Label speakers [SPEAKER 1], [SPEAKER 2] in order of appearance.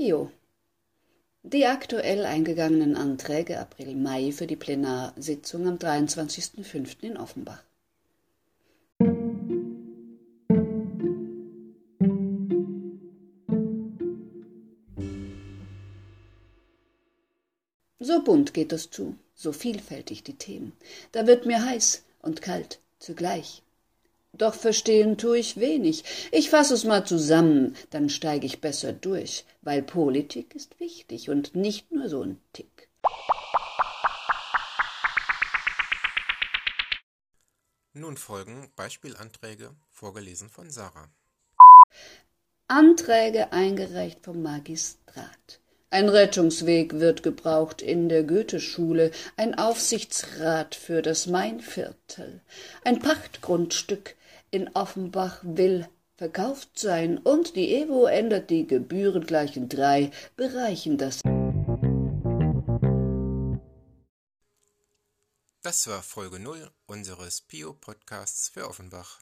[SPEAKER 1] Pio. Die aktuell eingegangenen Anträge April-Mai für die Plenarsitzung am 23.05. in Offenbach. So bunt geht es zu, so vielfältig die Themen. Da wird mir heiß und kalt zugleich. Doch verstehen tu ich wenig. Ich fass es mal zusammen, dann steig ich besser durch, weil Politik ist wichtig und nicht nur so ein Tick.
[SPEAKER 2] Nun folgen Beispielanträge, vorgelesen von Sarah.
[SPEAKER 1] Anträge eingereicht vom Magistrat. Ein Rettungsweg wird gebraucht in der Goetheschule, ein Aufsichtsrat für das Mainviertel, ein Pachtgrundstück in Offenbach will verkauft sein und die EWO ändert die Gebühren gleich in drei Bereichen das.
[SPEAKER 2] Das war Folge 0 unseres Pio-Podcasts für Offenbach.